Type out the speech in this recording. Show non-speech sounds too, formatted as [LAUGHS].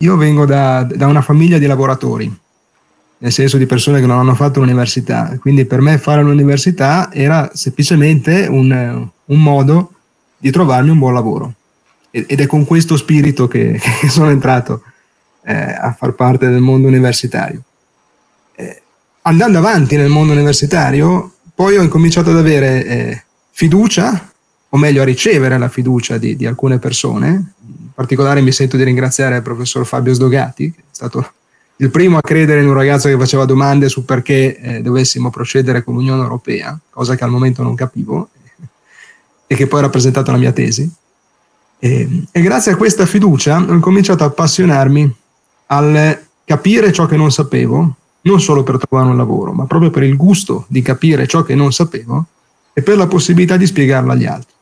io vengo da, da una famiglia di lavoratori, nel senso di persone che non hanno fatto l'università, quindi per me fare l'università era semplicemente un, un modo di trovarmi un buon lavoro ed è con questo spirito che, [LAUGHS] che sono entrato eh, a far parte del mondo universitario. Eh, andando avanti nel mondo universitario, poi ho incominciato ad avere eh, fiducia, o meglio a ricevere la fiducia di, di, alcune persone, particolare mi sento di ringraziare il professor Fabio Sdogati, che è stato il primo a credere in un ragazzo che faceva domande su perché eh, dovessimo procedere con l'Unione Europea, cosa che al momento non capivo e che poi ha rappresentato la mia tesi. E, e grazie a questa fiducia ho cominciato a appassionarmi al capire ciò che non sapevo, non solo per trovare un lavoro, ma proprio per il gusto di capire ciò che non sapevo e per la possibilità di spiegarlo agli altri.